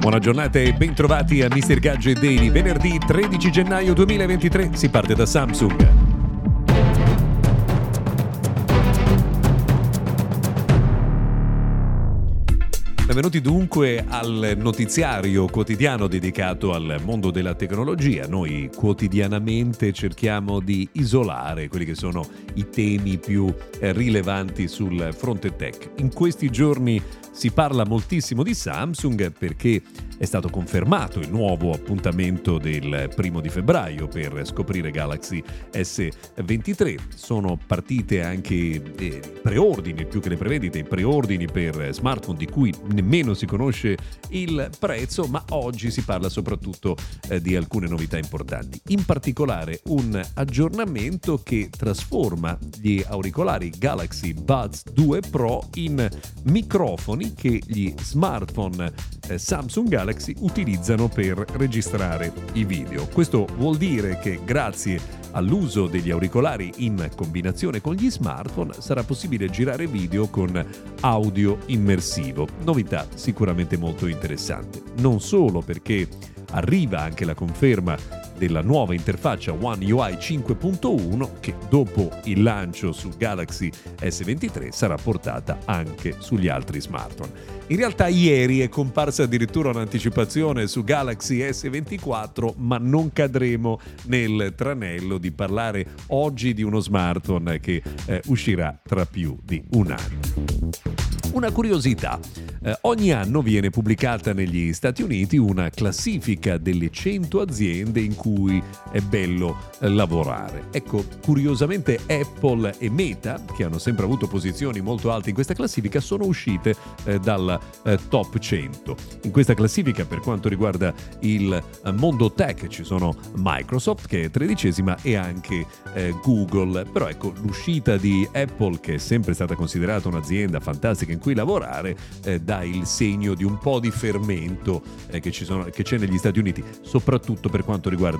Buona giornata e bentrovati a Mr. Gadget Daily. Venerdì 13 gennaio 2023 si parte da Samsung. Benvenuti dunque al notiziario quotidiano dedicato al mondo della tecnologia. Noi quotidianamente cerchiamo di isolare quelli che sono i temi più eh, rilevanti sul fronte tech. In questi giorni si parla moltissimo di Samsung perché è stato confermato il nuovo appuntamento del primo di febbraio per scoprire Galaxy S23. Sono partite anche eh, preordini, più che le prevendite, i preordini per smartphone di cui nemmeno si conosce il prezzo, ma oggi si parla soprattutto eh, di alcune novità importanti. In particolare un aggiornamento che trasforma gli auricolari Galaxy Buds 2 Pro in microfoni che gli smartphone eh, Samsung Galaxy utilizzano per registrare i video. Questo vuol dire che grazie all'uso degli auricolari in combinazione con gli smartphone sarà possibile girare video con audio immersivo. Novità sicuramente molto interessante. Non solo perché arriva anche la conferma della nuova interfaccia One UI 5.1 che dopo il lancio su Galaxy S23 sarà portata anche sugli altri smartphone. In realtà ieri è comparsa addirittura un'anticipazione su Galaxy S24, ma non cadremo nel tranello di parlare oggi di uno smartphone che eh, uscirà tra più di un anno. Una curiosità, eh, ogni anno viene pubblicata negli Stati Uniti una classifica delle 100 aziende in cui è bello eh, lavorare. Ecco, curiosamente Apple e Meta, che hanno sempre avuto posizioni molto alte in questa classifica, sono uscite eh, dal eh, top 100. In questa classifica per quanto riguarda il eh, mondo tech ci sono Microsoft che è tredicesima e anche eh, Google, però ecco l'uscita di Apple che è sempre stata considerata un'azienda fantastica in cui lavorare dà il segno di un po' di fermento eh, che, sono, che c'è negli Stati Uniti, soprattutto per quanto riguarda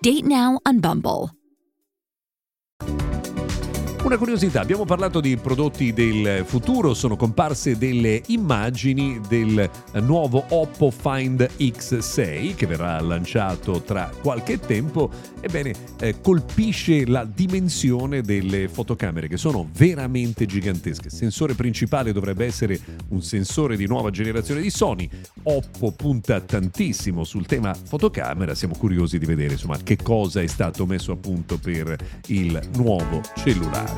Date now on Bumble. Una curiosità, abbiamo parlato di prodotti del futuro, sono comparse delle immagini del nuovo Oppo Find X6 che verrà lanciato tra qualche tempo. Ebbene, eh, colpisce la dimensione delle fotocamere che sono veramente gigantesche. Il sensore principale dovrebbe essere un sensore di nuova generazione di Sony. Oppo punta tantissimo sul tema fotocamera, siamo curiosi di vedere insomma che cosa è stato messo a punto per il nuovo cellulare.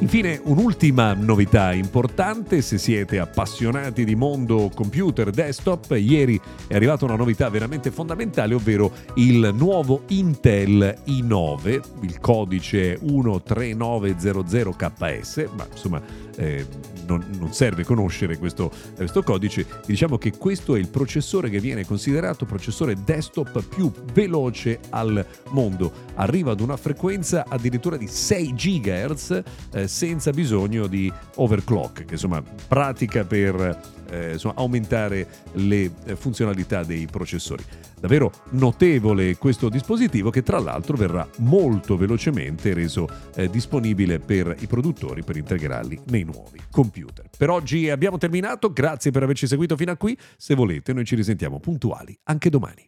Infine, un'ultima novità importante, se siete appassionati di mondo computer desktop, ieri è arrivata una novità veramente fondamentale, ovvero il nuovo Intel i9, il codice 13900KS, ma insomma eh, non, non, serve conoscere questo, questo codice, diciamo che questo è il processore che viene considerato processore desktop più veloce al mondo, arriva ad una frequenza addirittura di 6 GHz, eh, senza bisogno di overclock, che insomma pratica per eh, insomma, aumentare le eh, funzionalità dei processori. Davvero notevole questo dispositivo che tra l'altro verrà molto velocemente reso eh, disponibile per i produttori per integrarli nei nuovi computer. Per oggi abbiamo terminato, grazie per averci seguito fino a qui, se volete noi ci risentiamo puntuali anche domani.